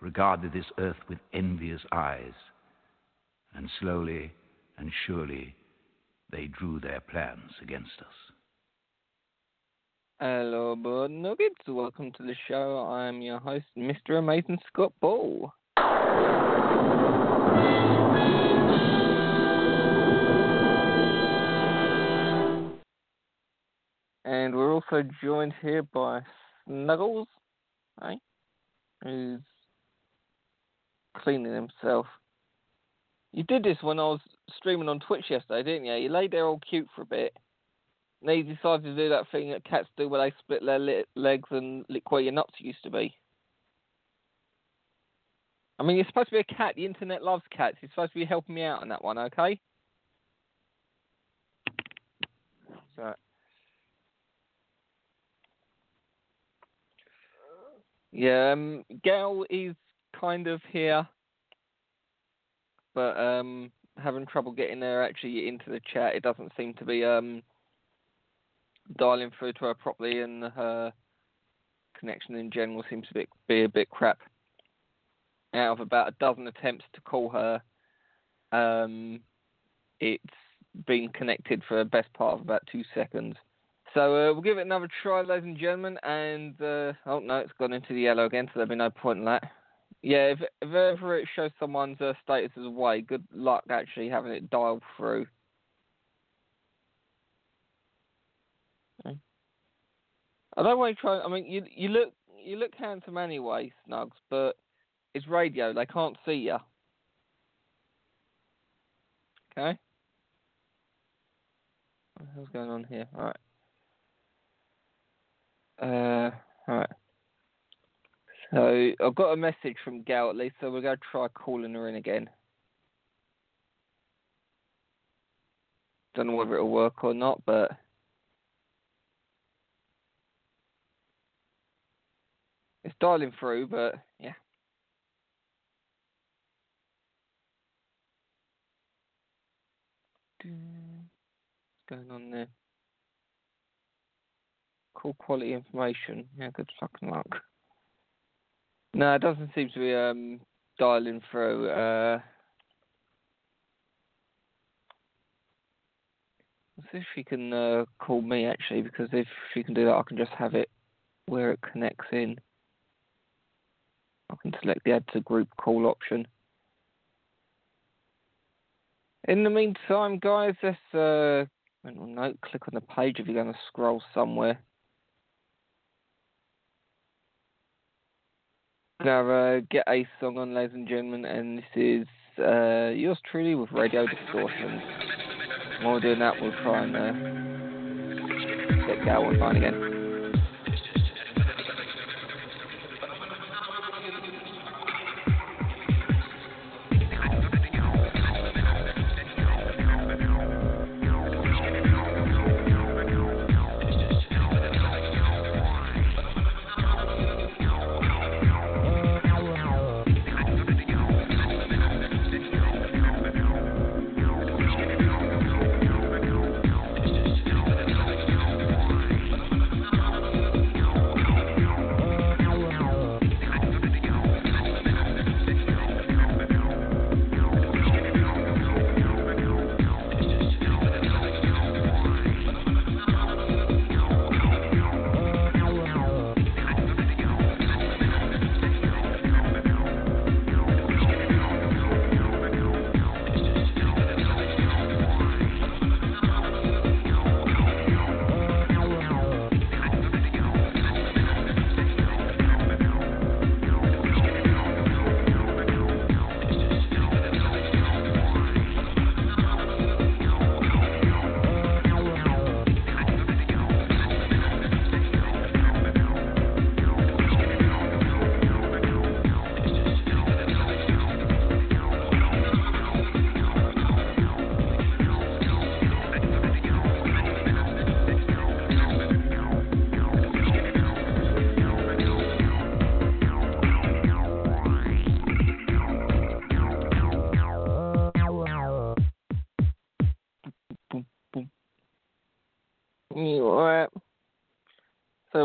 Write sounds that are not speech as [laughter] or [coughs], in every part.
regarded this earth with envious eyes. And slowly and surely, they drew their plans against us. Hello, Bird Nuggets. Welcome to the show. I'm your host, Mr. Amazing Scott Bull. And we're also joined here by Snuggles, hey, who's cleaning himself. You did this when I was streaming on Twitch yesterday, didn't you? You laid there all cute for a bit. And then you decided to do that thing that cats do where they split their legs and lick where your nuts used to be. I mean, you're supposed to be a cat. The internet loves cats. You're supposed to be helping me out on that one, okay? So. Yeah, um, Gail is kind of here but um, having trouble getting her actually into the chat. It doesn't seem to be um, dialing through to her properly, and her connection in general seems to be, be a bit crap. Out of about a dozen attempts to call her, um, it's been connected for the best part of about two seconds. So uh, we'll give it another try, ladies and gentlemen. And uh, oh no, it's gone into the yellow again, so there'll be no point in that. Yeah, if, if ever it shows someone's uh, status as away, good luck actually having it dialed through. I don't want to try. I mean, you you look you look handsome anyway, Snugs, but it's radio. They can't see you. Okay. What's going on here? All right. Uh, all right. So I've got a message from least, so we're going to try calling her in again. Don't know whether it'll work or not, but it's dialing through, but yeah. What's going on there? Call quality information. Yeah, good fucking luck. No, it doesn't seem to be um, dialing through. Uh, let's see if she can uh, call me actually, because if she can do that, I can just have it where it connects in. I can select the add to group call option. In the meantime, guys, let's uh, note, click on the page if you're going to scroll somewhere. Now, uh, get a song on, ladies and gentlemen, and this is uh, yours truly with Radio Distortion. While we're doing that, we'll try and uh, get Gal online again.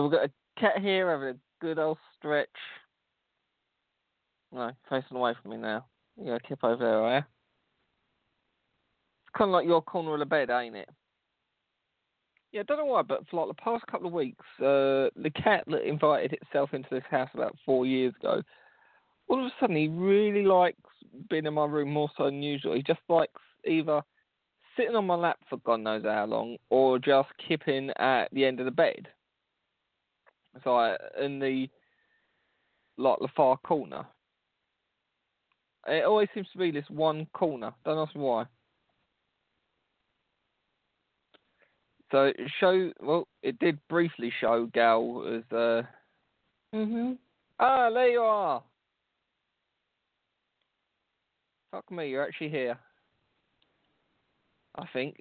So we've got a cat here having a good old stretch. No, facing away from me now. You got a tip over there, are you? It's kind of like your corner of the bed, ain't it? Yeah, I don't know why, but for like the past couple of weeks, uh, the cat that invited itself into this house about four years ago, all of a sudden he really likes being in my room more so than usual. He just likes either sitting on my lap for God knows how long, or just kipping at the end of the bed. So I, in the like the far corner. It always seems to be this one corner. Don't ask me why. So it show well, it did briefly show Gal as uh Mhm. Ah, there you are. Fuck me, you're actually here. I think.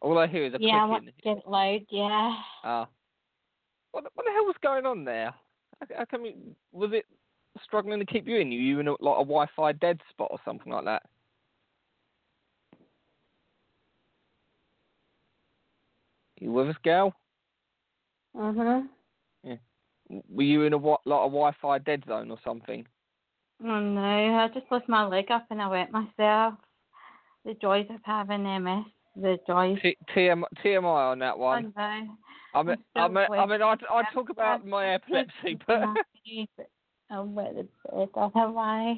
All I hear is a Yeah, I clicking. to get it loud. Yeah. Ah. What, what the hell was going on there? How, how come you, was it struggling to keep you in? You you in a, like a Wi-Fi dead spot or something like that? You with us, Gal? Mhm. Yeah. Were you in a like a Wi-Fi dead zone or something? Oh no, I just lift my leg up and I wet myself. The joys of having MS. The joys. T- TM, TMI on that I one. know. I mean, I'm I mean, I mean, I, I talk about my epilepsy, [laughs] but I'm wet the bed otherwise.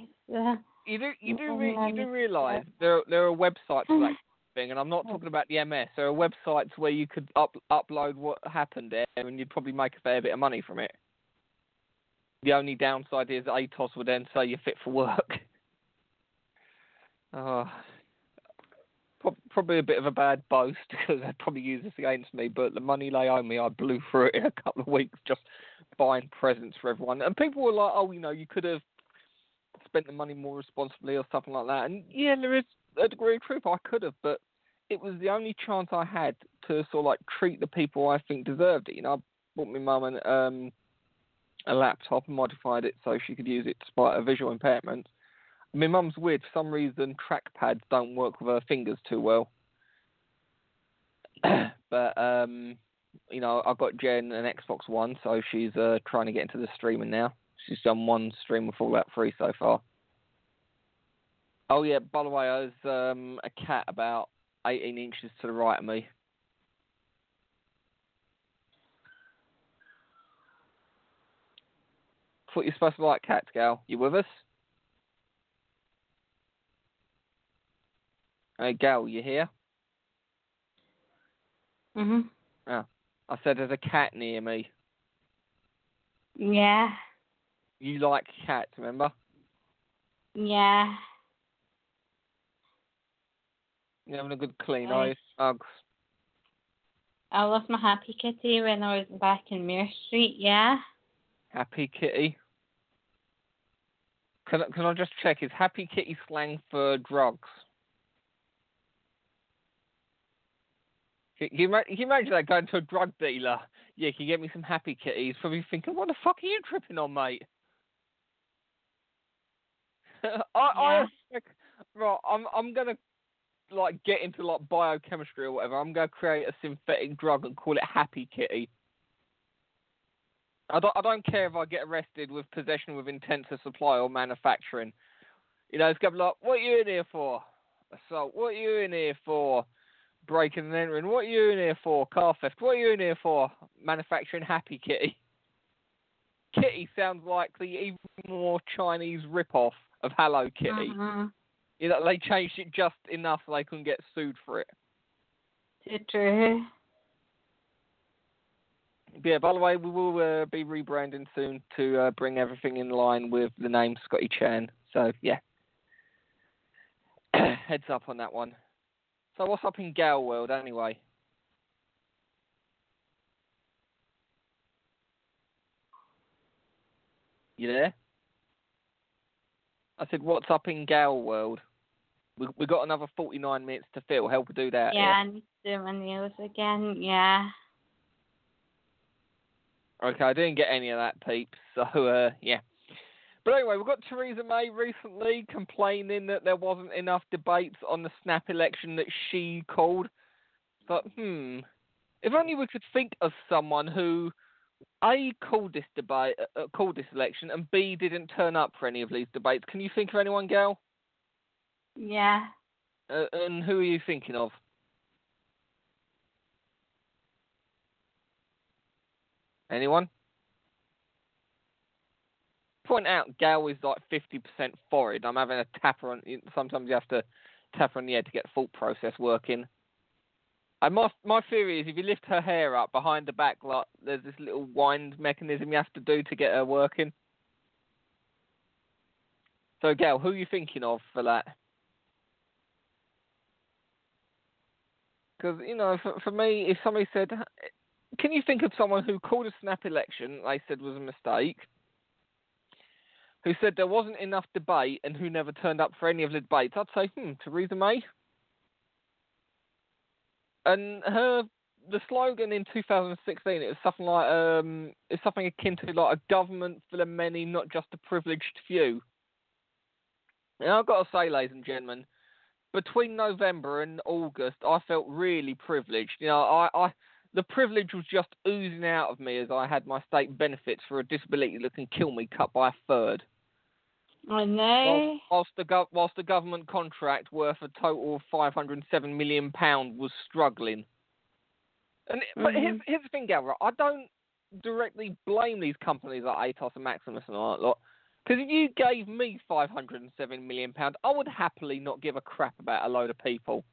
You do you do re- you do realise there there are websites for that [sighs] thing, and I'm not talking about the MS. There are websites where you could up upload what happened there, and you'd probably make a fair bit of money from it. The only downside is ATOS would then say you're fit for work. [laughs] Oh, probably a bit of a bad boast [laughs] because they'd probably use this against me. But the money they owe me, I blew through it in a couple of weeks just buying presents for everyone. And people were like, "Oh, you know, you could have spent the money more responsibly or something like that." And yeah, there is a degree of truth. I could have, but it was the only chance I had to sort of like treat the people I think deserved it. You know, I bought my mum an, um, a laptop and modified it so she could use it despite her visual impairment. My mum's weird. For some reason, trackpads don't work with her fingers too well. [clears throat] but um, you know, I've got Jen an Xbox One, so she's uh, trying to get into the streaming now. She's done one stream with Fallout 3 so far. Oh yeah, by the way, there's um, a cat about 18 inches to the right of me. Thought you're supposed to like cats, Gal. You with us? Hey, Gal, you here? mhm. Yeah. I said there's a cat near me. Yeah. You like cats, remember? Yeah. You're having a good clean, Nice. are you? Uggs. I lost my happy kitty when I was back in Muir Street. Yeah. Happy Kitty. Can can I just check? Is Happy Kitty slang for drugs? Can can you, you imagine that going to a drug dealer? Yeah, can you get me some Happy Kitties? Probably thinking, what the fuck are you tripping on, mate? [laughs] I, I right, I'm I'm gonna like get into like biochemistry or whatever. I'm gonna create a synthetic drug and call it Happy Kitty. I don't I don't care if I get arrested with possession with intent to supply or manufacturing. You know, it's gonna be like, what are you in here for? Assault. What are you in here for? Breaking and entering. What are you in here for? Car theft. What are you in here for? Manufacturing Happy Kitty. Kitty sounds like the even more Chinese rip-off of Hello Kitty. Mhm. You know, they changed it just enough so they couldn't get sued for it. True. Yeah, by the way, we will uh, be rebranding soon to uh, bring everything in line with the name Scotty Chan. So yeah, [clears throat] heads up on that one. So what's up in Gal World anyway? You there? I said, what's up in Gal World? We we got another forty nine minutes to fill. Help do that. Yeah, I need to do my nails again. Yeah. Okay, I didn't get any of that, peeps. So uh, yeah. But anyway, we've got Theresa May recently complaining that there wasn't enough debates on the snap election that she called. But hmm, If only we could think of someone who a called this debate, uh, uh, called this election, and b didn't turn up for any of these debates. Can you think of anyone, Gail? Yeah. Uh, and who are you thinking of? Anyone? Point out Gail is like 50% forehead. I'm having a tapper on. Sometimes you have to tap on the head to get thought process working. And my my theory is if you lift her hair up behind the back, like there's this little wind mechanism you have to do to get her working. So, Gail, who are you thinking of for that? Because you know, for, for me, if somebody said, "Can you think of someone who called a snap election?" They said was a mistake. Who said there wasn't enough debate and who never turned up for any of the debates? I'd say, hmm, Theresa May and her the slogan in 2016 it was something like um it's something akin to like a government for the many, not just a privileged few. And I've got to say, ladies and gentlemen, between November and August, I felt really privileged. You know, I, I the privilege was just oozing out of me as I had my state benefits for a disability that can kill me cut by a third. I know. Whilst, whilst the gov- whilst the government contract worth a total of 507 million pound was struggling. And mm-hmm. but here's, here's the thing, Gavra. I don't directly blame these companies like Atos and Maximus and all that lot. Because if you gave me 507 million pound, I would happily not give a crap about a load of people.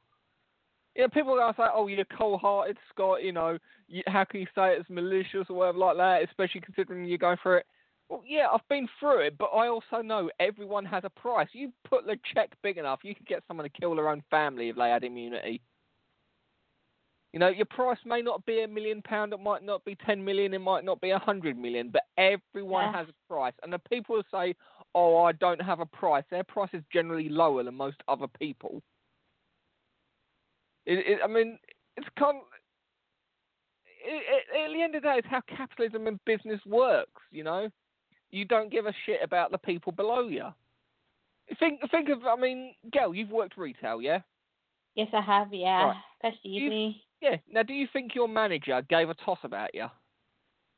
You know, people are going to say, "Oh, you're cold-hearted, Scott." You know, you, how can you say it's malicious or whatever like that? Especially considering you're going through it. Well, yeah, I've been through it, but I also know everyone has a price. You put the check big enough, you could get someone to kill their own family if they had immunity. You know, your price may not be a million pound, it might not be ten million, it might not be a hundred million, but everyone yeah. has a price. And the people who say, "Oh, I don't have a price," their price is generally lower than most other people. It, it, I mean, it's kind. Of, it, at the end of the day, it's how capitalism and business works. You know, you don't give a shit about the people below you. Think think of I mean, Gail, you've worked retail, yeah? Yes, I have. Yeah, right. that's easy. Yeah. Now, do you think your manager gave a toss about you?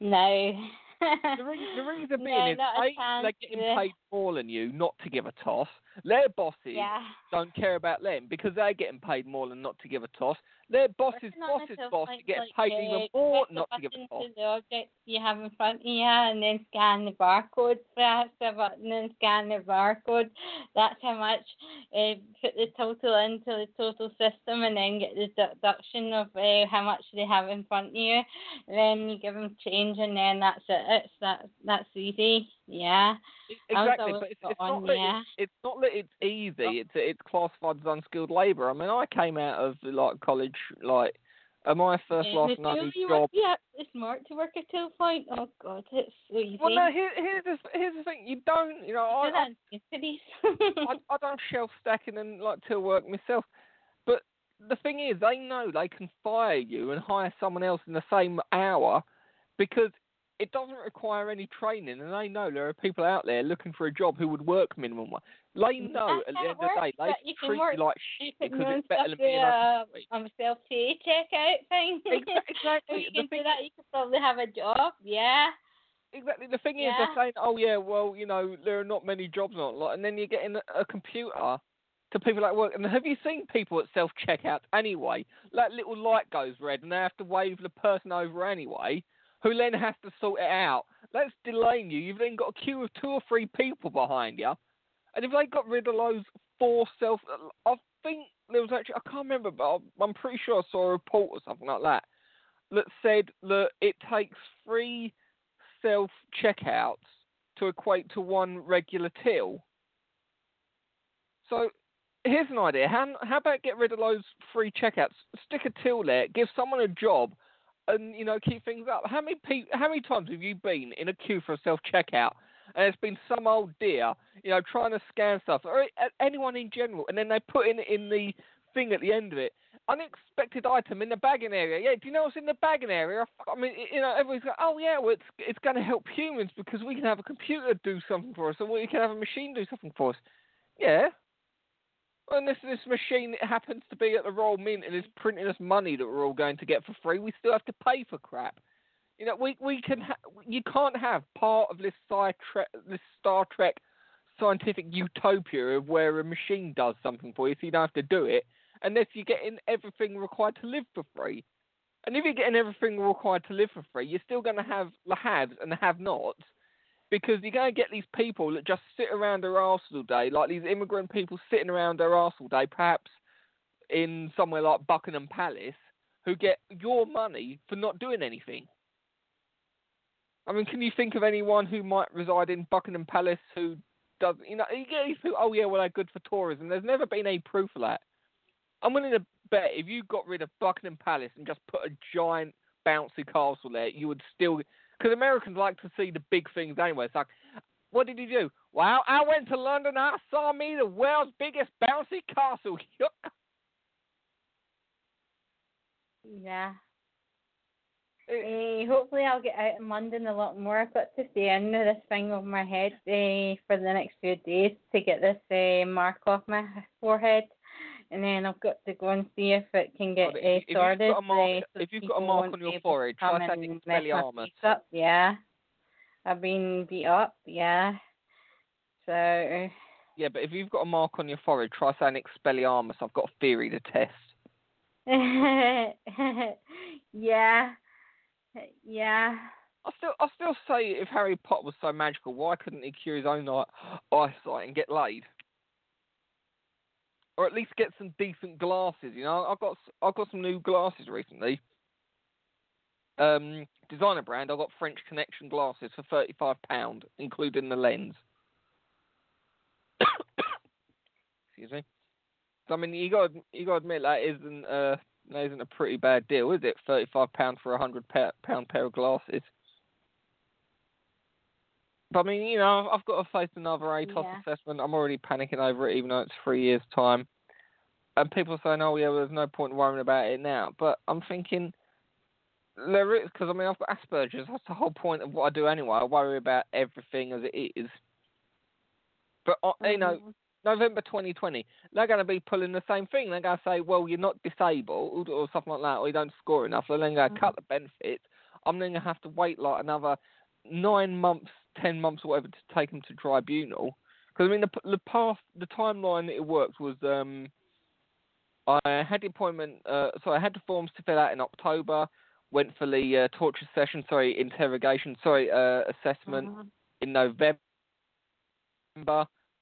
No. the, reason, the reason [laughs] being no, is a, they're getting paid more than you not to give a toss. Their bosses yeah. don't care about them because they're getting paid more than not to give a toss. Their boss's boss's boss like, gets like, paid even more not to to give a toss. the object you have in front of you and then scan the barcode. Press the button and scan the barcode. That's how much. Uh, put the total into the total system and then get the deduction of uh, how much they have in front of you. And then you give them change and then that's it. It's that that's easy. Yeah. Exactly, but it's, it's on, not that yeah. it's, it's not that it's easy. Oh. It's it's classified as unskilled labour. I mean, I came out of like college like. At my first yeah, last night job. Yeah, it's smart to work at till point. Oh God, it's so easy. Well, no. Here, here's the here's the thing. You don't. You know, I I, I, [laughs] I don't shelf stacking and like till work myself. But the thing is, they know they can fire you and hire someone else in the same hour because it doesn't require any training, and they know there are people out there looking for a job who would work minimum wage. They know That's at the end of the day they treat work, you like shit you because it's better than being uh, a on a self pay checkout thing. Exactly. you can do that. You could probably have a job. Yeah. Exactly. The thing is, they're saying, "Oh yeah, well, you know, there are not many jobs on it," and then you're getting a, a computer to people at work. And have you seen people at self checkout anyway? That little light goes red, and they have to wave the person over anyway, who then has to sort it out. That's delaying you. You've then got a queue of two or three people behind you, and if they got rid of those four self, I think there was actually I can't remember, but I'm pretty sure I saw a report or something like that that said that it takes three self checkouts to equate to one regular till. So here's an idea. How, how about get rid of those free checkouts? Stick a till there, give someone a job, and you know keep things up. How many pe- How many times have you been in a queue for a self checkout? And it's been some old dear, you know, trying to scan stuff, or anyone in general, and then they put in in the thing at the end of it, unexpected item in the bagging area. Yeah, do you know what's in the bagging area? I mean, you know, everybody's like, oh yeah, well it's it's going to help humans because we can have a computer do something for us, or we can have a machine do something for us. Yeah. If this machine happens to be at the Royal Mint and is printing us money that we're all going to get for free, we still have to pay for crap. You know, we we can ha- you can't have part of this Star Trek this Star Trek scientific utopia of where a machine does something for you, so you don't have to do it, unless you're getting everything required to live for free. And if you're getting everything required to live for free, you're still going to have the haves and the have-nots, because you're going to get these people that just sit around their arse all day, like these immigrant people sitting around their arse all day, perhaps in somewhere like Buckingham Palace, who get your money for not doing anything. I mean, can you think of anyone who might reside in Buckingham Palace who does, you know, you get these people, oh yeah, well they're good for tourism. There's never been any proof of that. I'm willing to bet if you got rid of Buckingham Palace and just put a giant bouncy castle there, you would still, because Americans like to see the big things anyway. It's like, what did you do? Well, I went to London. I saw me the world's biggest bouncy castle. [laughs] yeah. Uh, hopefully I'll get out in London a lot more. I've got to stay in this thing over my head uh, for the next few days to get this uh, mark off my forehead, and then I've got to go and see if it can get. If you've got a mark, so if you've got a mark on your forehead, try sending Expelliarmus. Up. Yeah, I've been beat up. Yeah, so. Yeah, but if you've got a mark on your forehead, try saying Expelliarmus. I've got a theory to test. [laughs] yeah. Yeah. I still, I still say if Harry Potter was so magical, why couldn't he cure his own like, eyesight and get laid, or at least get some decent glasses? You know, I got, I got some new glasses recently. Um, designer brand. I got French Connection glasses for thirty-five pound, including the lens. [coughs] Excuse me. So I mean, you got, you got to admit that isn't uh, that isn't a pretty bad deal, is it? Thirty-five pound for a hundred pound pair of glasses. But I mean, you know, I've got to face another ATOS yeah. assessment. I'm already panicking over it, even though it's three years' time. And people are saying, "Oh, yeah, well, there's no point worrying about it now." But I'm thinking there is, because I mean, I've got Asperger's. That's the whole point of what I do anyway. I worry about everything as it is. But mm-hmm. you know, mm-hmm. November 2020, they're going to be pulling the same thing. They're going to say, well, you're not disabled or something like that, or you don't score enough. They're then going to mm-hmm. cut the benefits. I'm then going to have to wait like another nine months, ten months, or whatever, to take them to tribunal. Because I mean, the the path, the timeline that it worked was, um, I had the appointment. Uh, so I had the forms to fill out in October. Went for the uh, torture session, sorry, interrogation, sorry, uh, assessment mm-hmm. in November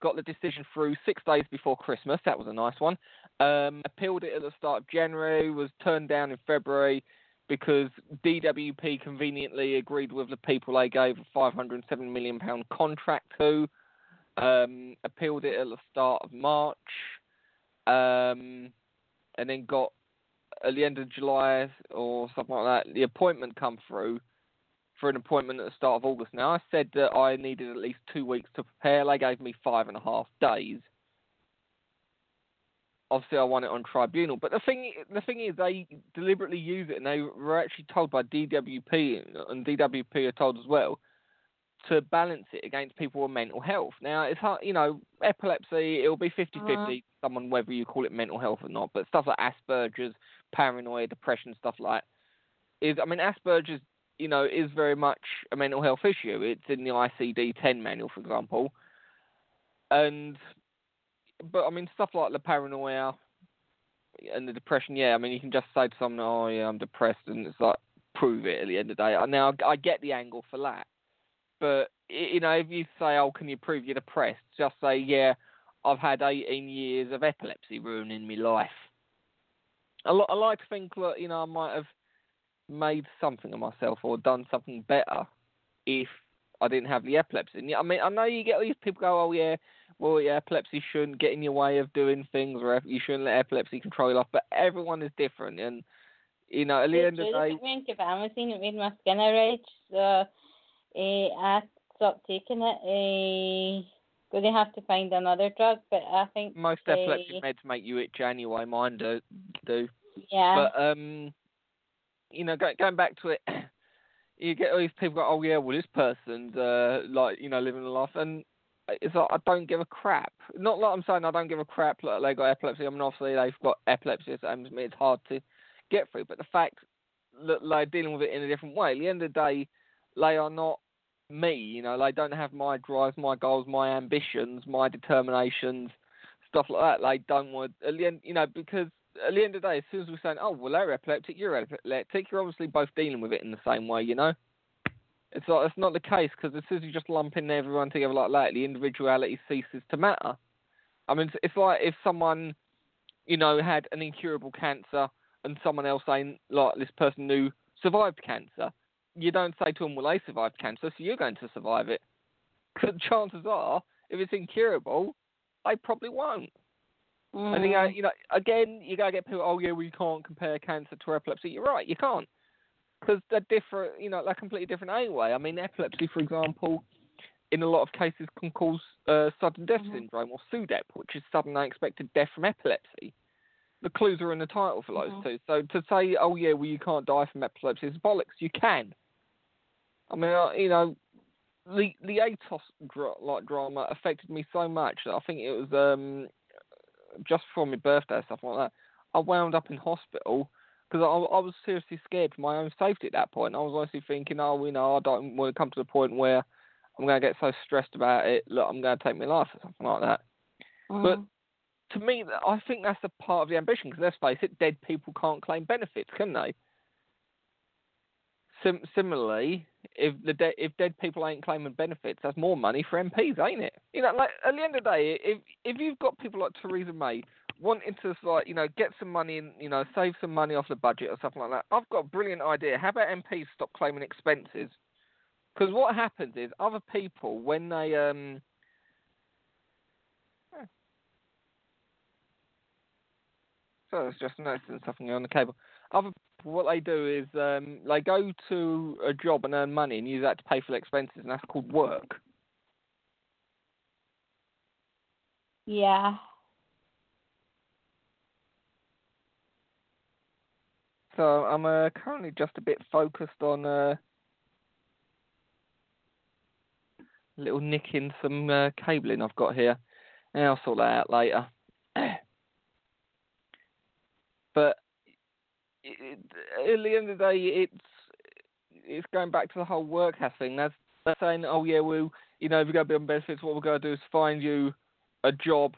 got the decision through six days before Christmas. That was a nice one. Um, appealed it at the start of January, was turned down in February because DWP conveniently agreed with the people they gave a 507 million pound contract to. Um, appealed it at the start of March, um, and then got at the end of July or something like that the appointment come through for an appointment at the start of August. Now, I said that I needed at least two weeks to prepare. They gave me five and a half days. Obviously, I want it on tribunal, but the thing the thing is, they deliberately use it, and they were actually told by DWP, and DWP are told as well, to balance it against people with mental health. Now, it's hard, you know, epilepsy, it'll be 50 50, uh-huh. someone whether you call it mental health or not, but stuff like Asperger's, paranoia, depression, stuff like is I mean Asperger's you know, is very much a mental health issue. It's in the ICD-10 manual, for example. And, but I mean, stuff like the paranoia and the depression, yeah, I mean, you can just say to someone, oh, yeah, I'm depressed, and it's like, prove it at the end of the day. Now, I get the angle for that. But, you know, if you say, oh, can you prove you're depressed? Just say, yeah, I've had 18 years of epilepsy ruining my life. I, I like to think that, you know, I might have made something of myself or done something better if I didn't have the epilepsy. And, I mean, I know you get all these people go, oh yeah, well, yeah, epilepsy shouldn't get in your way of doing things, or you shouldn't let epilepsy control you off. But everyone is different, and you know, at the end of the day, went to Pharmacy it made my skin red, so uh, I stopped taking it. Uh, going to have to find another drug, but I think most uh, epilepsy meds make you itch anyway. Mine do. do. Yeah. But um, you know, going back to it, [coughs] you get all these people go, oh yeah, well this person's uh, like you know living a life, and it's like I don't give a crap. Not like I'm saying I don't give a crap that they got epilepsy. I mean, obviously they've got epilepsy, so it's hard to get through. But the fact that they're dealing with it in a different way, at the end of the day, they are not me. You know, they don't have my drives, my goals, my ambitions, my determinations, stuff like that. They don't want at the end, you know, because at the end of the day, as soon as we're saying, oh, well, they're epileptic, you're epileptic, you're obviously both dealing with it in the same way, you know. It's not. It's not the case because as soon as you just lump in everyone together like that, the individuality ceases to matter. I mean, it's, it's like if someone, you know, had an incurable cancer and someone else saying like this person who survived cancer, you don't say to them, "Well, they survived cancer, so you're going to survive it." [laughs] Because chances are, if it's incurable, they probably won't. Mm. I think, uh, you know, again, you gotta get people. Oh yeah, we can't compare cancer to epilepsy. You're right, you can't because they're different. You know, they're completely different anyway. I mean, epilepsy, for example, in a lot of cases can cause uh, sudden death mm-hmm. syndrome or SUDEP, which is sudden unexpected death from epilepsy. The clues are in the title for those mm-hmm. two. So to say, oh yeah, well you can't die from epilepsy is bollocks. You can. I mean, uh, you know, the the ATOS dra- like drama affected me so much that I think it was um, just before my birthday, stuff like that. I wound up in hospital because I, I, was seriously scared for my own safety at that point. I was honestly thinking, oh, you know, I don't want to come to the point where I'm going to get so stressed about it, look, I'm going to take my life or something like that. Mm. But to me, I think that's a part of the ambition because let's face it, dead people can't claim benefits, can they? Sim- similarly, if the de- if dead people ain't claiming benefits, that's more money for MPs, ain't it? You know, like at the end of the day, if if you've got people like Theresa May wanting to like you know get some money and you know save some money off the budget or something like that. I've got a brilliant idea. How about MPs stop claiming expenses? Because what happens is other people when they um. So I just noticing something on the cable. Other people, what they do is um, they go to a job and earn money and use that to pay for expenses, and that's called work. Yeah. So I'm uh, currently just a bit focused on uh, little nicking some uh, cabling I've got here. And I'll sort that out later. [clears throat] but it, at the end of the day, it's it's going back to the whole work house thing. That's, that's saying, oh yeah, well, you know, if you go on benefits, what we're going to do is find you a job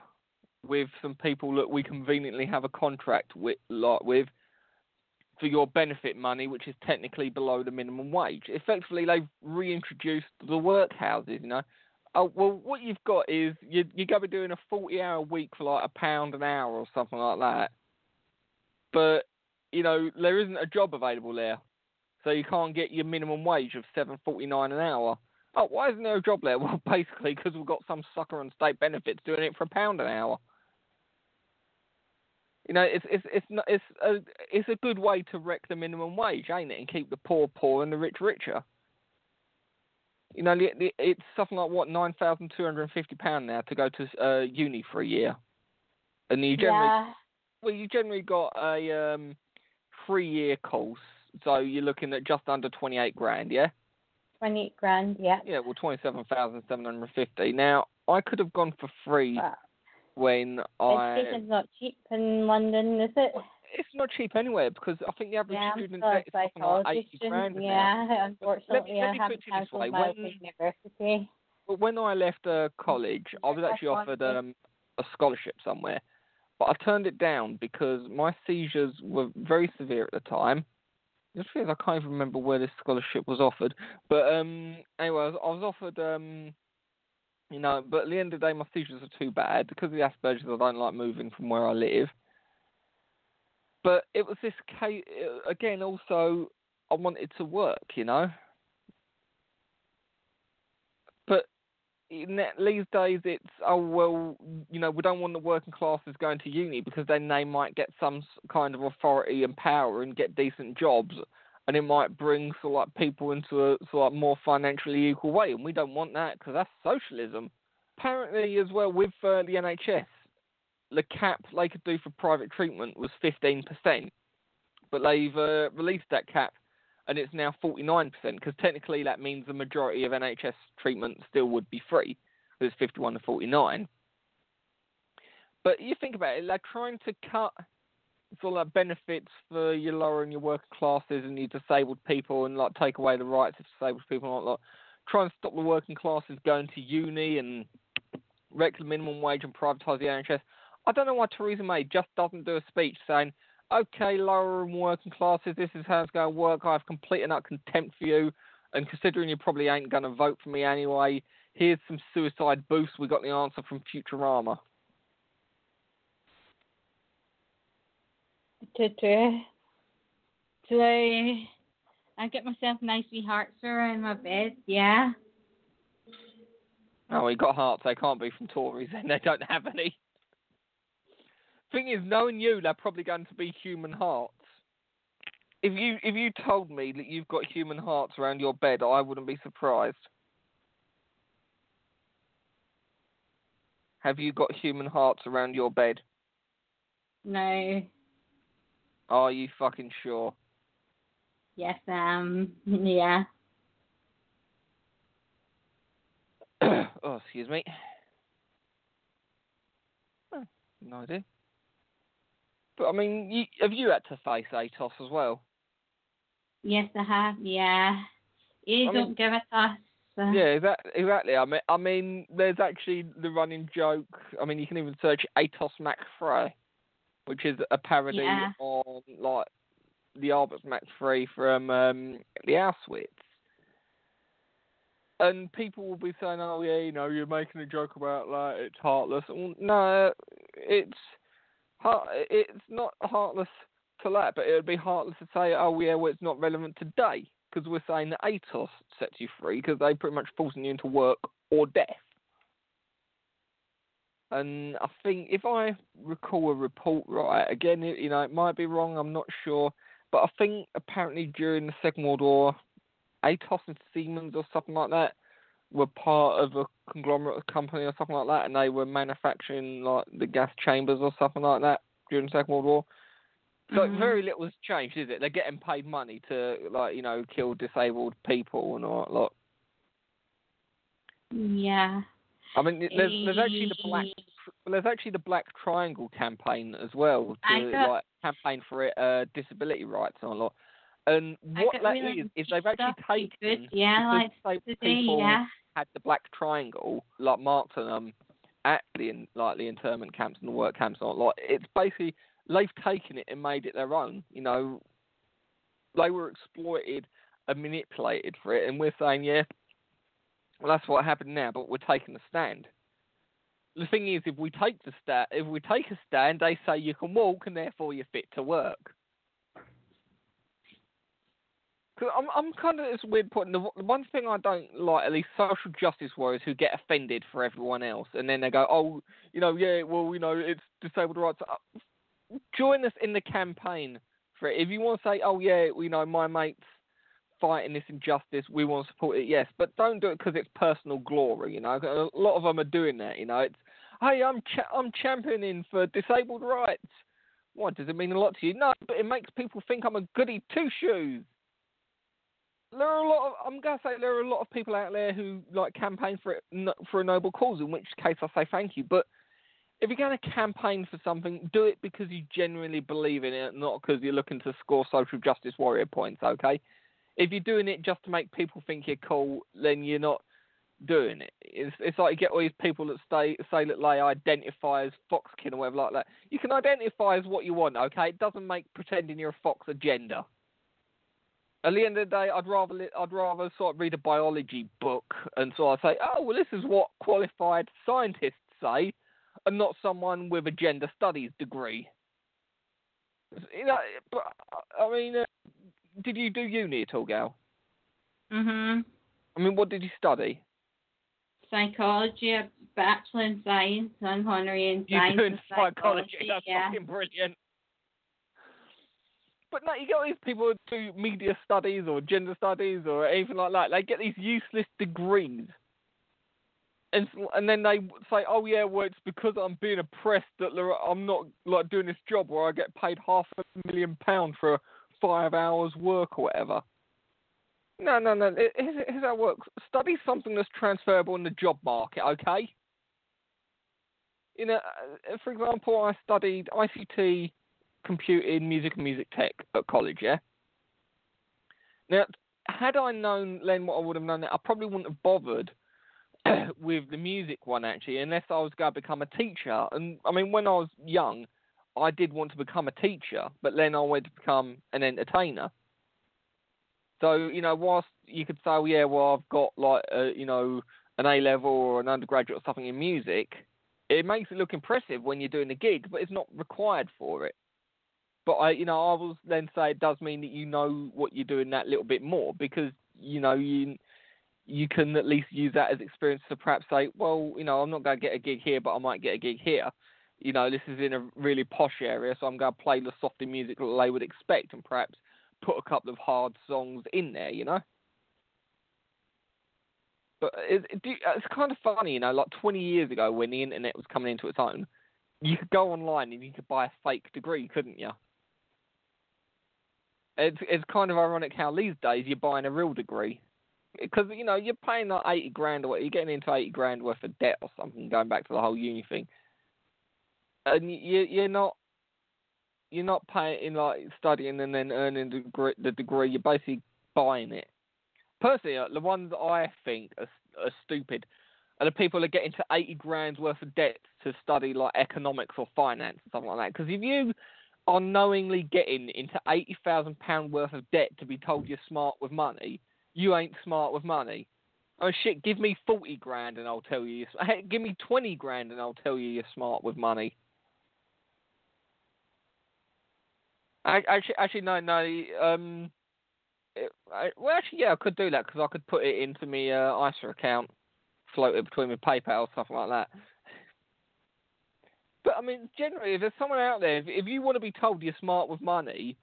with some people that we conveniently have a contract with, like, with for your benefit money, which is technically below the minimum wage. Effectively, they've reintroduced the workhouses. You know, oh well, what you've got is you you're going to be doing a forty-hour week for like a pound an hour or something like that, but you know there isn't a job available there, so you can't get your minimum wage of seven forty-nine an hour. Oh, why isn't there a job there? [laughs] Well, basically because we've got some sucker on state benefits doing it for a pound an hour. You know, it's it's it's not, it's a it's a good way to wreck the minimum wage, ain't it, and keep the poor poor and the rich richer. You know, it's something like what nine thousand two hundred and fifty pound now to go to uh, uni for a year, and you generally yeah. well you generally got a um, three year course, so you're looking at just under twenty eight grand, yeah. Twenty eight grand, yeah. Yeah, well twenty seven thousand seven hundred fifty. Now I could have gone for free when I. Education's not cheap in London, is it? It's not cheap anywhere because I think the average yeah, student debt is something like eighty grand Yeah, now. unfortunately, let me, let me I haven't cancelled my when, university. When I left uh, college, I was actually offered um, a scholarship somewhere, but I turned it down because my seizures were very severe at the time. Just because I can't even remember where this scholarship was offered, but um, anyway, I was, I was offered um, you know, but at the end of the day, my seizures are too bad because of the Asperger's. I don't like moving from where I live. But it was this case uh, again. Also, I wanted to work, you know. But these days, it's oh well, you know, we don't want the working classes going to uni because then they might get some kind of authority and power and get decent jobs and it might bring sort of like people into a sort of more financially equal way, and we don't want that because that's socialism. Apparently, as well with uh, the NHS, the cap they could do for private treatment was 15%, but they've uh, released that cap, and it's now 49% because technically that means the majority of NHS treatment still would be free. it's 51 to 49. But you think about it, they're trying to cut sort of like benefits for your lower and your working classes and your disabled people and like take away the rights of disabled people and like, try and stop the working classes going to uni and wreck the minimum wage and privatise the NHS. I don't know why Theresa May just doesn't do a speech saying, okay, lower and working classes, this is how it's going to work. I have complete and utter contempt for you. And considering you probably ain't going to vote for me anyway, here's some suicide boosts. We got the answer from Futurama. To to so uh, I get myself nice wee hearts around my bed, yeah. Oh, he got hearts. They can't be from Tories, and [laughs] they don't have any. Thing is, knowing you, they're probably going to be human hearts. If you if you told me that you've got human hearts around your bed, I wouldn't be surprised. Have you got human hearts around your bed? No. Are you fucking sure? Yes, um, [laughs] yeah. [coughs] oh, excuse me. Oh, no idea. But I mean, you, have you had to face Atos as well? Yes, I have. Yeah. You I don't mean- give a toss. So. Yeah, exactly. Exactly. I mean, I mean, there's actually the running joke. I mean, you can even search Atos macht frei, which is a parody Yeah. on like the Arbeit macht frei from um, the Auschwitz. And people will be saying, "Oh yeah, you know, you're making a joke about like it's heartless." Well, no, it's. It's not heartless to that, but it would be heartless to say, "Oh yeah, well it's not relevant today," because we're saying that ATOS sets you free because they pretty much forcing you into work or death. And I think if I recall a report right, again, you know, it might be wrong. I'm not sure, but I think apparently during the Second World War, Atos and Siemens or something like that were part of a conglomerate company or something like that, and they were manufacturing like the gas chambers or something like that during the Second World War. So Mhm. very little has changed, is it? They're getting paid money to like you know kill disabled people and all that lot. Yeah. I mean, there's there's actually the black well, there's actually the Black Triangle campaign as well to got- like campaign for it, uh, disability rights and a lot. And what that really is is they've actually taken yeah, like today, people yeah. had the Black Triangle like marked on them at the in, like the internment camps and the work camps and all. Like it's basically they've taken it and made it their own. You know, they were exploited and manipulated for it, and we're saying, yeah, well that's what happened now, but we're taking a stand. The thing is, if we take the sta- if we take a stand, they say you can walk and therefore you're fit to work. Cause I'm I'm kind of this weird point. The, the one thing I don't like are these social justice warriors who get offended for everyone else, and then they go, "Oh, you know, yeah, well, you know, it's disabled rights." Uh, Join us in the campaign for it. If you want to say, "Oh, yeah, you know, my mates fighting this injustice, we want to support it," yes, but don't do it because it's personal glory. You know, a lot of them are doing that. You know, it's, "Hey, I'm cha- I'm championing for disabled rights." What does it mean a lot to you? No, but it makes people think I'm a goody two shoes there are a lot of I'm gonna say there are a lot of people out there who like campaign for it for a noble cause. In which case, I say thank you. But if you're going to campaign for something, do it because you genuinely believe in it, not because you're looking to score social justice warrior points. Okay? If you're doing it just to make people think you're cool, then you're not doing it. It's it's like you get all these people that stay say that they identify as foxkin or whatever like that. You can identify as what you want. Okay? It doesn't make pretending you're a fox a gender. At the end of the day, I'd rather I'd rather sort of read a biology book and sort of say, oh well, this is what qualified scientists say, and not someone with a gender studies degree. You know, but I mean, uh, did you do uni at all, Gal? Mhm. I mean, what did you study? Psychology, a bachelor in science, and honorary in You science. doing and psychology? That's yeah. fucking brilliant. But no, you get all these people who do media studies or gender studies or anything like that. They get these useless degrees, and and then they say, "Oh yeah, well it's because I'm being oppressed that I'm not like doing this job where I get paid half a million pound for five hours work or whatever." No, no, no. Here's, here's how it works. Study something that's transferable in the job market, okay? You know, uh, for example, I studied ICT, computing, music, and music tech at college, yeah? Now, had I known then what I would have known, I probably wouldn't have bothered [coughs] with the music one actually, unless I was going to become a teacher. And I mean, when I was young, I did want to become a teacher, but then I wanted to become an entertainer. So you know, whilst you could say, oh, yeah, well, I've got like a, you know an A level or an undergraduate or something in music, it makes it look impressive when you're doing a gig, but it's not required for it. But I, you know, I will then say it does mean that you know what you're doing that little bit more because you know you you can at least use that as experience to perhaps say, well, you know, I'm not going to get a gig here, but I might get a gig here. You know, this is in a really posh area, so I'm going to play the softer music that they would expect and perhaps put a couple of hard songs in there, you know? But it, it, it's kind of funny, you know, like 20 years ago when the internet was coming into its own, you could go online and you could buy a fake degree, couldn't you? It's it's kind of ironic how these days you're buying a real degree because you know you're paying like eighty grand or what you're getting into eighty grand worth of debt or something. Going back to the whole uni thing, and you you're not you're not paying like studying and then earning the degree, the degree. You're basically buying it. Personally, uh, the ones I think are, are stupid are the people that get into eighty grand worth of debt to study like economics or finance or something like that. Because if you are knowingly getting into eighty thousand pound worth of debt to be told you're smart with money, you ain't smart with money. Oh shit, give me forty grand and I'll tell you. Hey, [laughs] give me twenty grand and I'll tell you you're smart with money. Actually, actually, no, no. Um, it, I, well, actually, yeah, I could do that because I could put it into my uh, ISA account, float it between my PayPal, stuff like that. But I mean, generally, if there's someone out there, if, if you want to be told you're smart with money,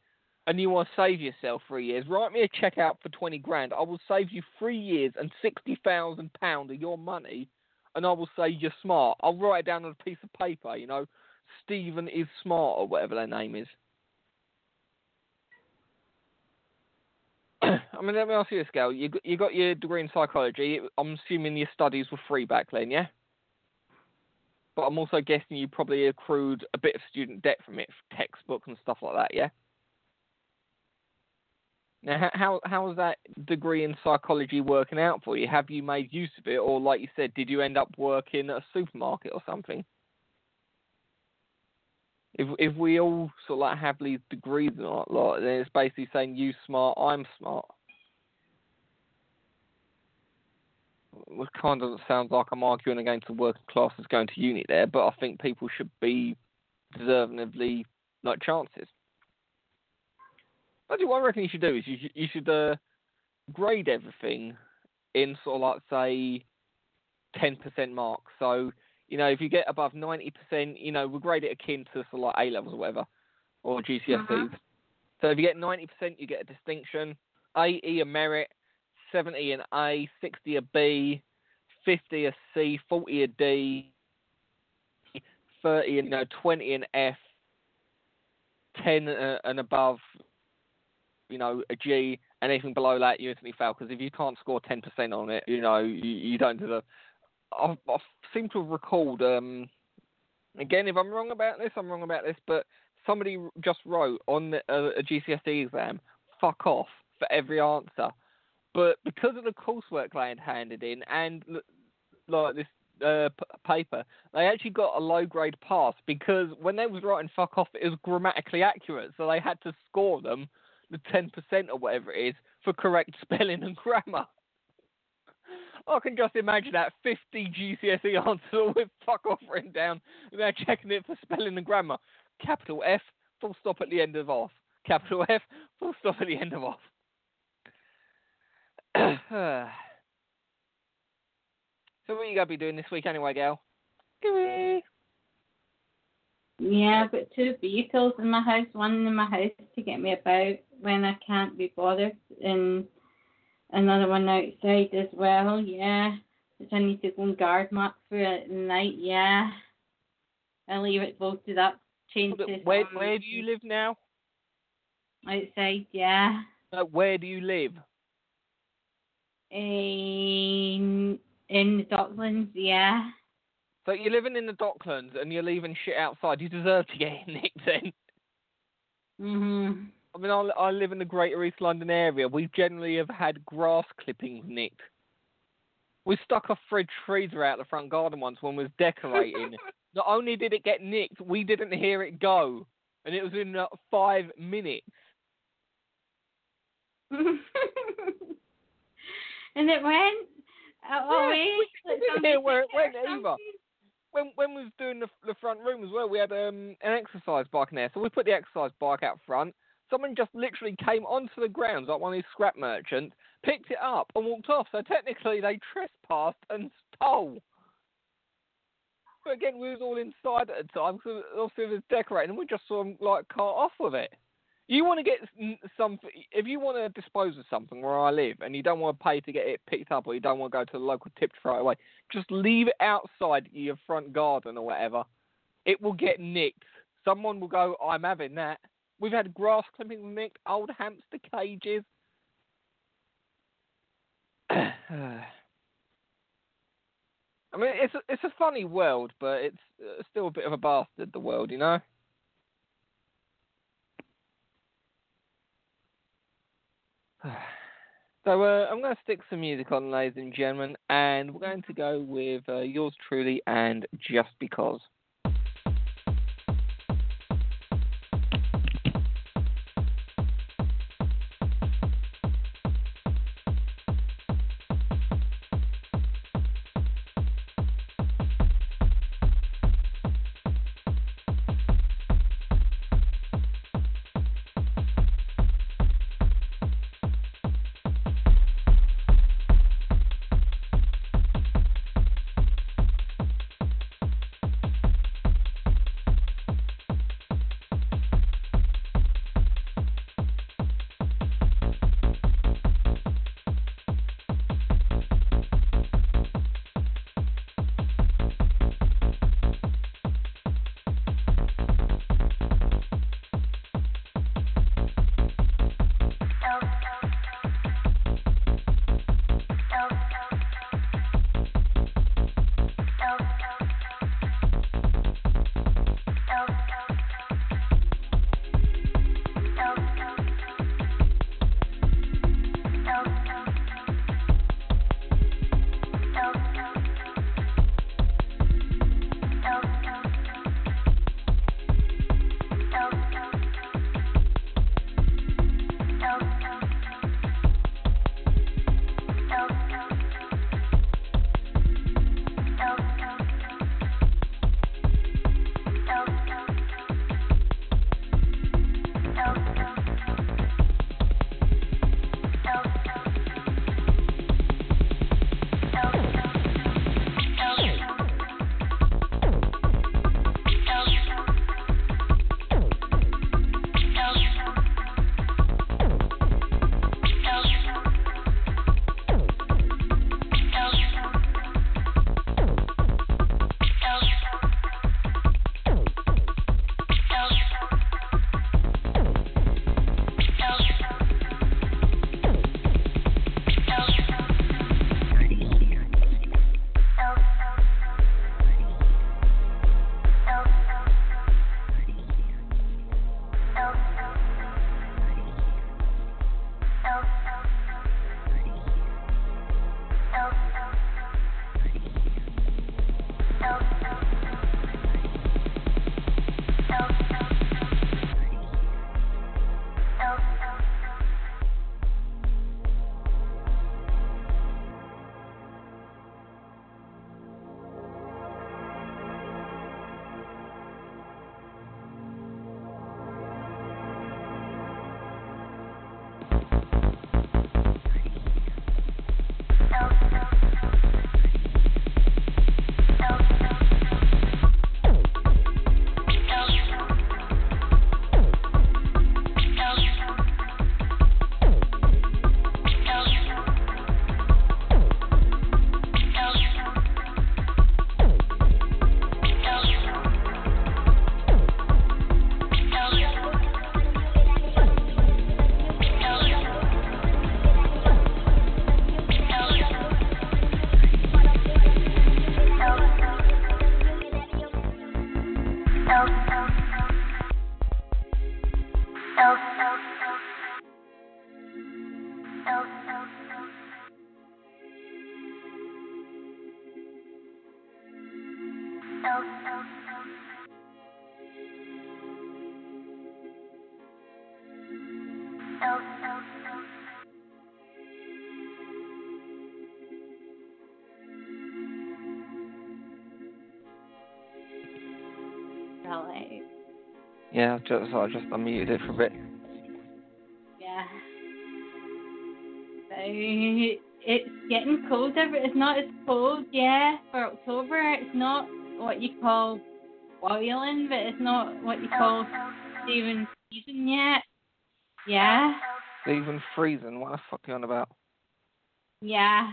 and you want to save yourself three years, write me a check out for twenty grand. I will save you three years and sixty thousand pound of your money, and I will say you're smart. I'll write it down on a piece of paper. You know, Stephen is smart or whatever their name is. I mean, let me ask you this, Gail. You you got your degree in psychology. I'm assuming your studies were free back then, yeah? But I'm also guessing you probably accrued a bit of student debt from it, textbooks and stuff like that, yeah? Now, how how is that degree in psychology working out for you? Have you made use of it, or like you said, did you end up working at a supermarket or something? If if we all sort of like have these degrees and all that, then it's basically saying you smart, I'm smart. Which kind of sounds like I'm arguing against the working classes going to uni there, but I think people should be deservingly like chances. Actually, what I reckon you should do is you should, you should uh, grade everything in sort of like say ten percent mark. So you know, if you get above ninety percent, you know, we'll grade it akin to sort of like A levels or whatever, or GCSEs. Uh-huh. So if you get ninety percent, you get a distinction. Eighty a merit, seventy an A, sixty a B, fifty a C, forty a D, thirty you know, twenty an F, ten uh, and above you know, a G, and anything below that, you instantly fail. Because if you can't score 10% on it, you know, you, you don't deserve. I, I seem to have recalled, um, again, if I'm wrong about this, I'm wrong about this, but somebody just wrote on the, uh, a GCSE exam, fuck off for every answer. But because of the coursework they had handed in and like this uh, p- paper, they actually got a low grade pass because when they was writing fuck off, it was grammatically accurate, so they had to score them the 10% or whatever it is for correct [laughs] spelling and grammar. I can just imagine that 50 GCSE [laughs] answers with fuck off written down. They're checking it for spelling and grammar. Capital F, full stop at the end of off. Capital F, full stop at the end of off. [sighs] so what are you going to be doing this week anyway, Gail? Yeah, I've got two vehicles in my house. One in my house to get me about when I can't be bothered, and another one outside as well. Yeah, which I need to go and guard mark for at night. Yeah, I leave it bolted up. Change it. Where Where do you live now? Outside. Yeah. Uh, where do you live? In in the Docklands, yeah. So you're living in the Docklands and you're leaving shit outside. You deserve to get [laughs] nicked then. Mhm. I mean, I, I live in the Greater East London area. We generally have had grass clippings nicked. We stuck a Fred freezer out the front garden once when we was decorating. [laughs] Not only did it get nicked, we didn't hear it go, and it was in uh, five minutes. [laughs] and it went Yeah, away. we like didn't where it went or When when we was doing the the front room as well, we had um an exercise bike in there, so we put the exercise bike out front. Someone just literally came onto the grounds like one of these scrap merchants, picked it up and walked off. So technically they trespassed and stole. But again, we was all inside at the time because obviously it was decorating, and we just saw them like cart off with it. You want to get something if you want to dispose of something where I live, and you don't want to pay to get it picked up, or you don't want to go to the local tip to throw it away. Just leave it outside your front garden or whatever. It will get nicked. Someone will go, "I'm having that." We've had grass clippings nicked, old hamster cages. [sighs] I mean, it's a, it's a funny world, but it's uh, still a bit of a bastard. The world, you know. [sighs] So uh, I'm going to stick some music on, ladies and gentlemen, and we're going to go with uh, yours truly and just because. Yeah, just I just unmuted it for a bit. Yeah. So it's getting colder, but it's not as cold, yeah, for October. It's not what you call boiling, but it's not what you call even season yet. Yeah. Stephen Friesen, what the fuck are you on about? Yeah.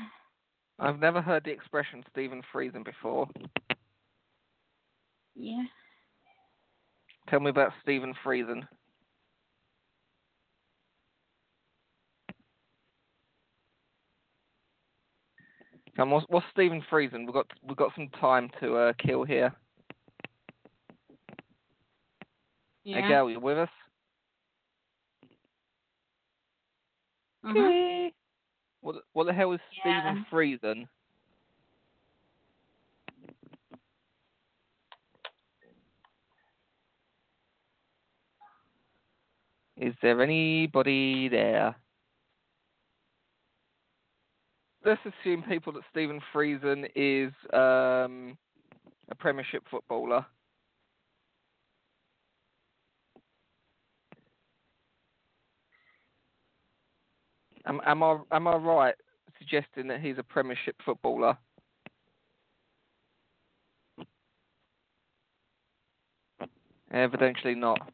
I've never heard the expression Stephen Friesen before. Yeah. Tell me about Stephen Friesen. Come, what's, what's Stephen Friesen? We've got we've got some time to uh, kill here. Yeah. Hey, Gail, you with us? Mhm. What what the hell is Stephen Friesen? Is there anybody there? Let's assume people that Stephen Friesen is um, a Premiership footballer. Am, am I am I right suggesting that he's a Premiership footballer? Evidently not.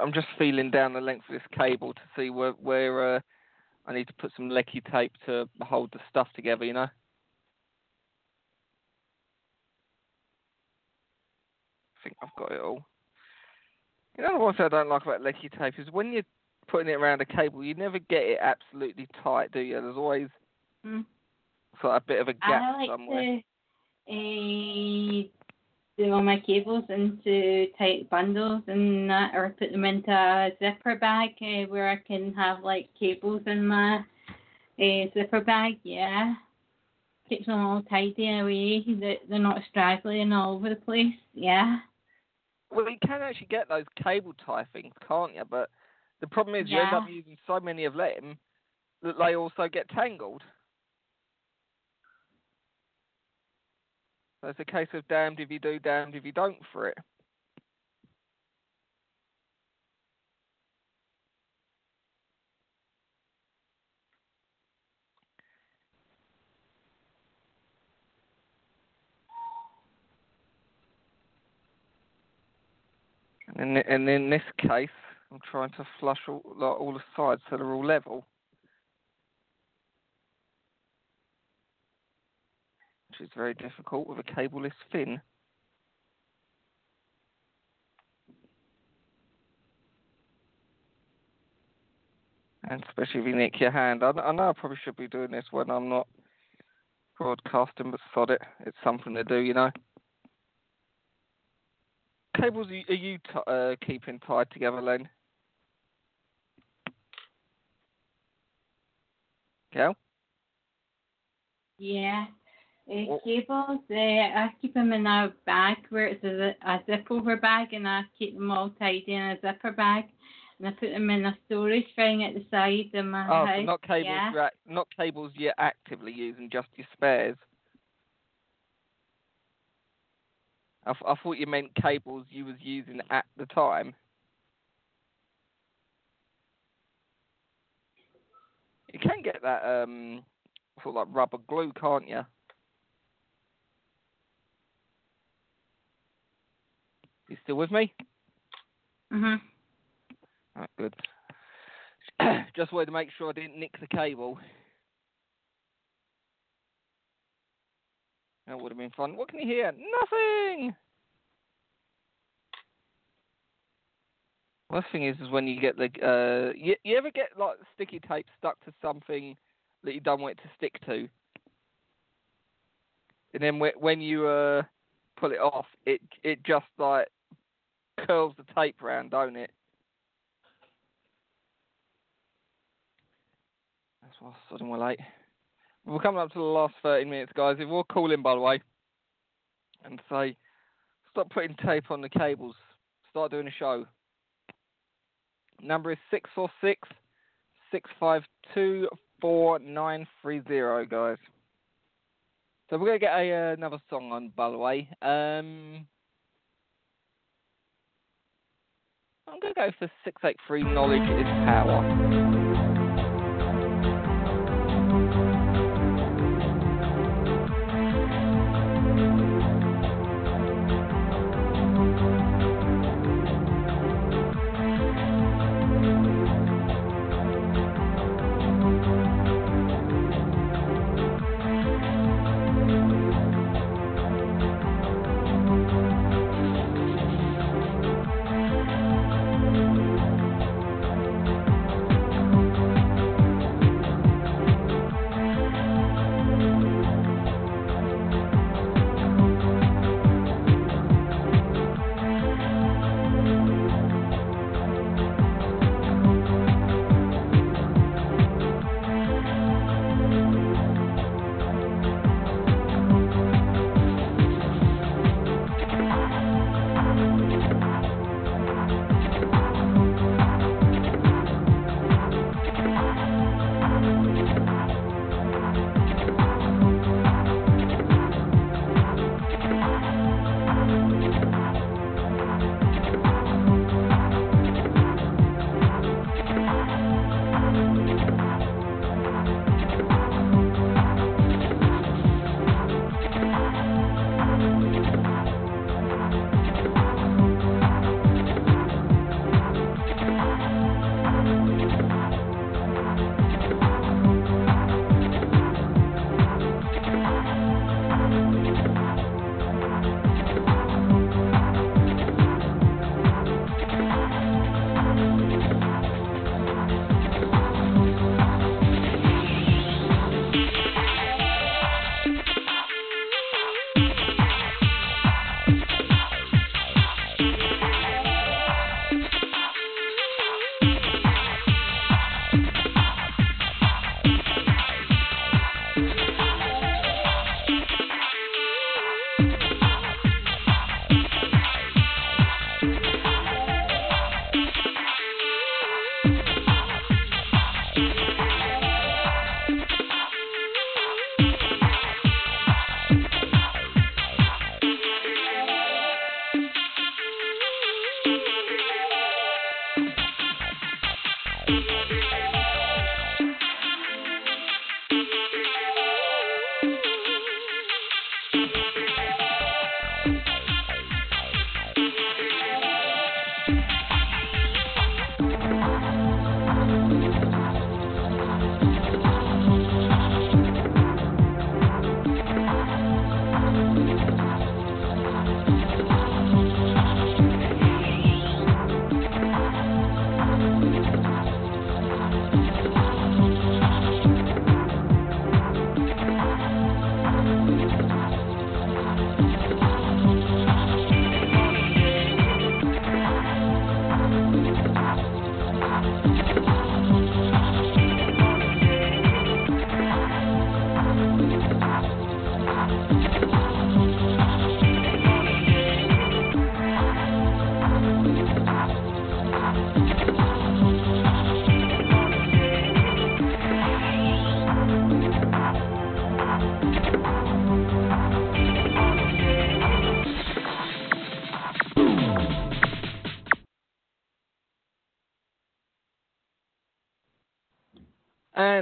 I'm just feeling down the length of this cable to see where where uh, I need to put some lecky tape to hold the stuff together. You know. I think I've got it all. You know what I don't like about lecky tape is when you're putting it around a cable, you never get it absolutely tight, do you? There's always Mm. sort of a bit of a gap I like somewhere. to uh, do all my cables into tight bundles and that, or put them into a zipper bag uh, where I can have like cables in my uh, zipper bag. Yeah, keeps them all tidy away. That they're not straggling all over the place. Yeah. Well, you can actually get those cable tie things, can't you? But the problem is you end up using so many of them that they also get tangled. It's a case of damned if you do, damned if you don't for it. And in, and in this case, I'm trying to flush all, like, all the sides so they're all level. Which is very difficult with a cableless fin. And especially if you nick your hand. I, I know I probably should be doing this when I'm not broadcasting, but sod it. It's something to do, you know. Cables are you, t- uh, keeping tied together, Len? Gal? Yeah. Cables, uh, I keep them in a bag where it's a, a zip over bag and I keep them all tidy in a zipper bag and I put them in a storage thing at the side of my Oh, house. so not cables, yeah. you're act- not cables you're actively using, just your spares. I, th- I thought you meant cables you was using at the time. You can get that um sort of like rubber glue, can't you? You still with me? Mhm. Right, good. [clears throat] Just wanted to make sure I didn't nick the cable. That would have been fun. What can you hear? Nothing. Worst thing is, is when you get the uh, you, you ever get like sticky tape stuck to something that you don't want it to stick to, and then whe- when you uh pull it off, it it just like curls the tape round, don't it? That's why I suddenly we're late. We're coming up to the last 30 minutes, guys. If we're call in, by the way, and say, stop putting tape on the cables, start doing a show. Number is 646 652 4930, guys. So we're going to get a, uh, another song on, by the way. Um, I'm going to go for 683 Knowledge is Power.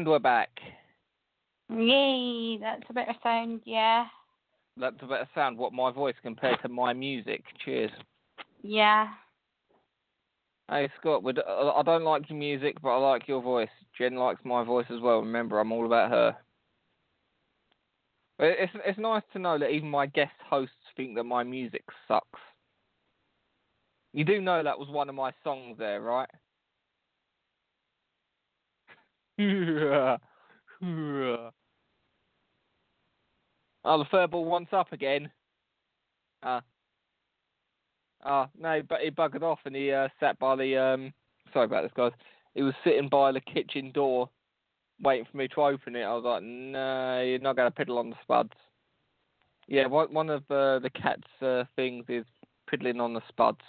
And we're back. Yay, that's a better sound, yeah. That's a better sound. What my voice compared to my music. Cheers. Yeah. Hey Scott, I don't like your music, but I like your voice. Jen likes my voice as well. Remember, I'm all about her. It's it's nice to know that even my guest hosts think that my music sucks. You do know that was one of my songs there, right? [laughs] oh, the third ball wants up again. Ah. Ah, no, but he buggered off and he uh, sat by the. Um, sorry about this, guys. He was sitting by the kitchen door, waiting for me to open it. I was like, no, you're not going to piddle on the spuds. Yeah, one of uh, the cat's uh, things is piddling on the spuds.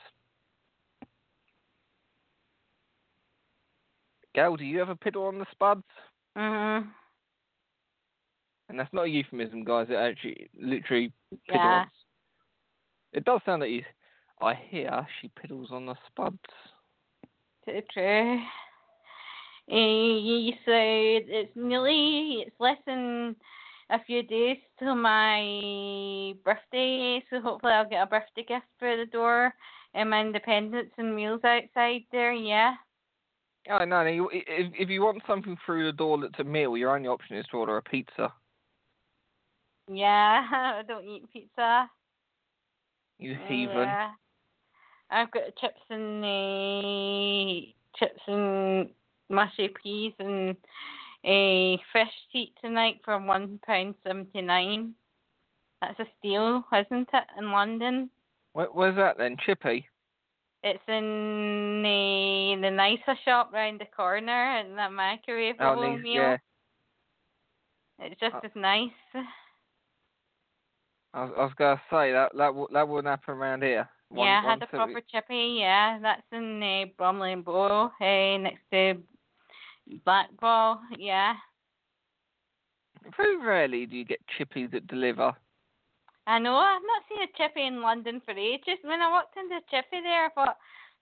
Gal, do you ever piddle on the spuds? Mhm. And that's not a euphemism, guys. It actually literally piddles. Yeah. It does sound like you. I hear she piddles on the spuds. Too true. Eh, so it's nearly it's less than a few days till my birthday, so hopefully I'll get a birthday gift for the door and my independence and meals outside there. Yeah. Oh no, no. You, if if you want something through the door that's a meal, your only option is to order a pizza. Yeah, [laughs] I don't eat pizza. You heathen. Yeah. I've got chips and uh, chips and mushy peas and a fish seat tonight for one pound seventy nine. That's a steal, isn't it, in London? Where, where's that then, Chippy? It's in the the nicer shop round the corner in the microwave Oh, meal. these, yeah. It's just Uh, as nice. I was, I was gonna say that that that wouldn't happen around here. One- yeah, I had a proper chippy. Yeah, that's in uh, Bromley and Bow, uh, next to Blackwall. Yeah, Very rarely do you get chippies that deliver. I know. I've not seen a chippy in London for ages. When I walked into chippy there, I thought,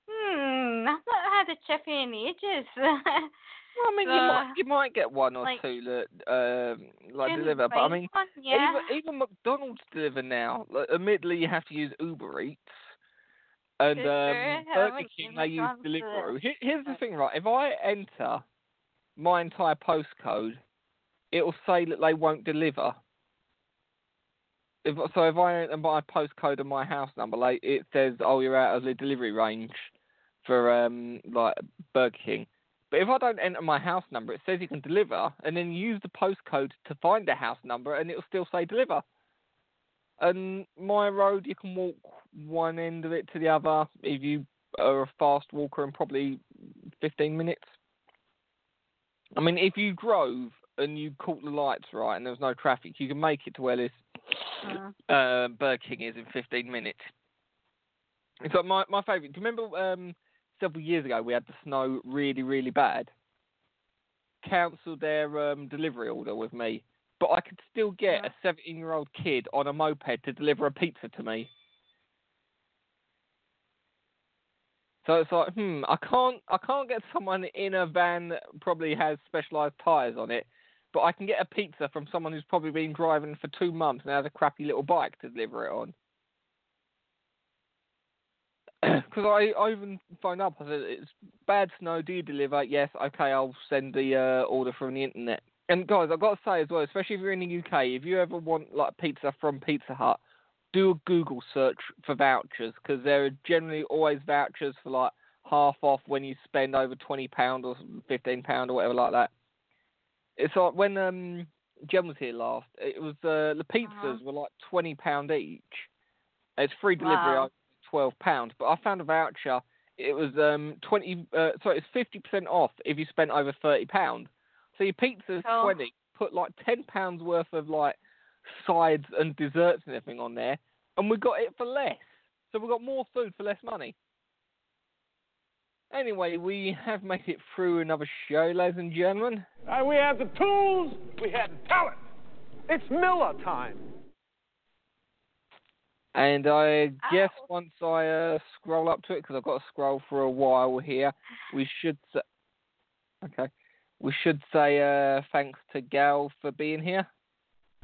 hmm, I've not had a chippy in ages. [laughs] Well, I mean, you Uh, might you might get one or like- two that um like deliver, but I mean, one, yeah. even even McDonald's deliver now. Like, admittedly, you have to use Uber Eats. And um, Burger King, they use Deliveroo. Here, here's the thing, right? If I enter my entire postcode, it'll say that they won't deliver. If, so if I enter my postcode and my house number, like it says, "Oh, you're out of the delivery range for um like Burger King." But if I don't enter my house number, it says you can deliver, and then use the postcode to find the house number, and it'll still say deliver. And my road, you can walk one end of it to the other if you are a fast walker in probably 15 minutes. I mean, if you drove and you caught the lights right and there was no traffic, you can make it to where Mm. uh, Burger King is in 15 minutes. It's like my my favourite. Do you remember um, several years ago we had the snow really really bad? Cancelled their um, delivery order with me, but I could still get Yeah. a 17 year old kid on a moped to deliver a pizza to me. So it's like, hmm, I can't, I can't get someone in a van that probably has specialised tyres on it, but I can get a pizza from someone who's probably been driving for two months and has a crappy little bike to deliver it on. [clears throat] Because I, I even phoned up. I said, "It's bad snow. Do you deliver?" Yes. Okay, I'll send the uh, order from the internet. And guys, I've got to say as well, especially if you're in the UK, if you ever want like pizza from Pizza Hut, do a Google search for vouchers because there are generally always vouchers for like half off when you spend over twenty pound or fifteen pound or whatever like that. It's like when um Jen was here last. It was uh, the pizzas Uh-huh. were like twenty pound each. It's free delivery Wow. twelve pounds, but I found a voucher. It was um twenty. Uh, sorry, it's fifty percent off if you spent over thirty pound. So your pizza's Cool. twenty. Put like ten pounds worth of like sides and desserts and everything on there, and we got it for less. So we got more food for less money. Anyway, we have made it through another show, ladies and gentlemen. Uh, we had the tools, we had the talent. It's Miller time. And I guess Ow. once I uh, scroll up to it, because I've got to scroll for a while here, we should say, okay, we should say uh, thanks to Gal for being here.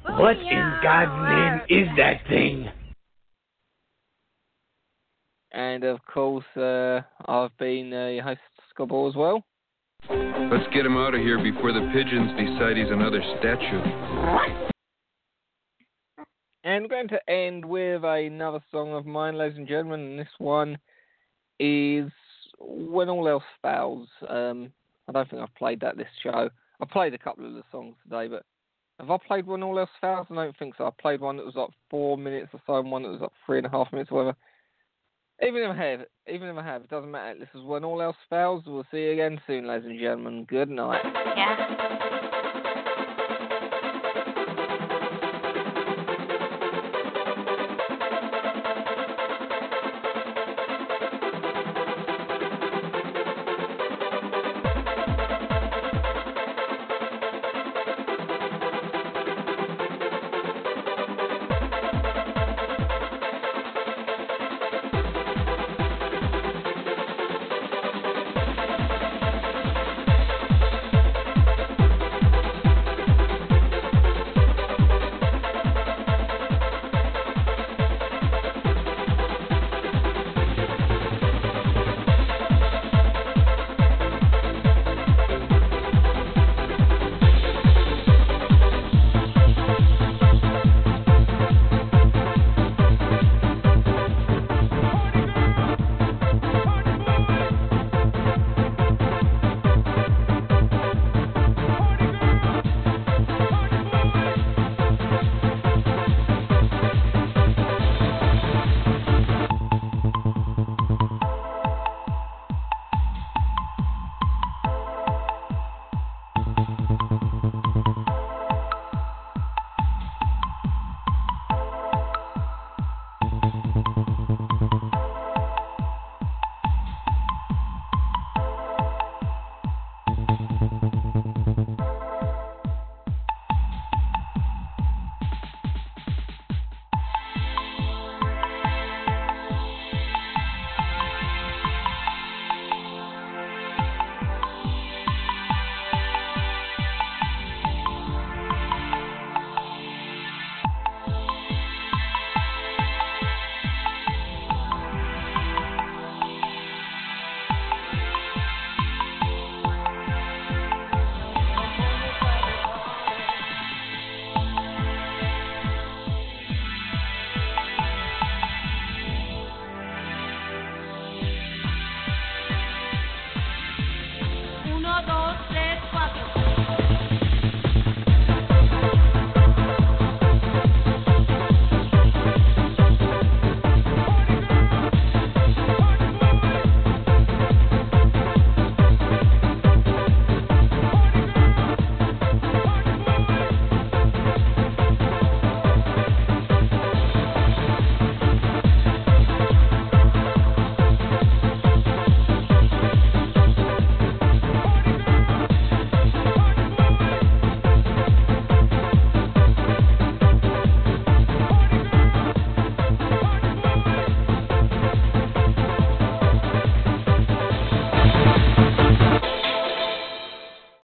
What in God's name is that thing? And of course, uh, I've been uh, your host, Scott Bull, as well. Let's get him out of here before the pigeons decide he's another statue. And we're going to end with another song of mine, ladies and gentlemen. And this one is When All Else Fails. Um, I don't think I've played that this show. I played a couple of the songs today, but have I played When All Else Fails? I don't think so. I played one that was like four minutes or so, and one that was like three and a half minutes or whatever. Even if I have, even if I have, it doesn't matter. This is When All Else Fails. We'll see you again soon, ladies and gentlemen. Good night. Yeah.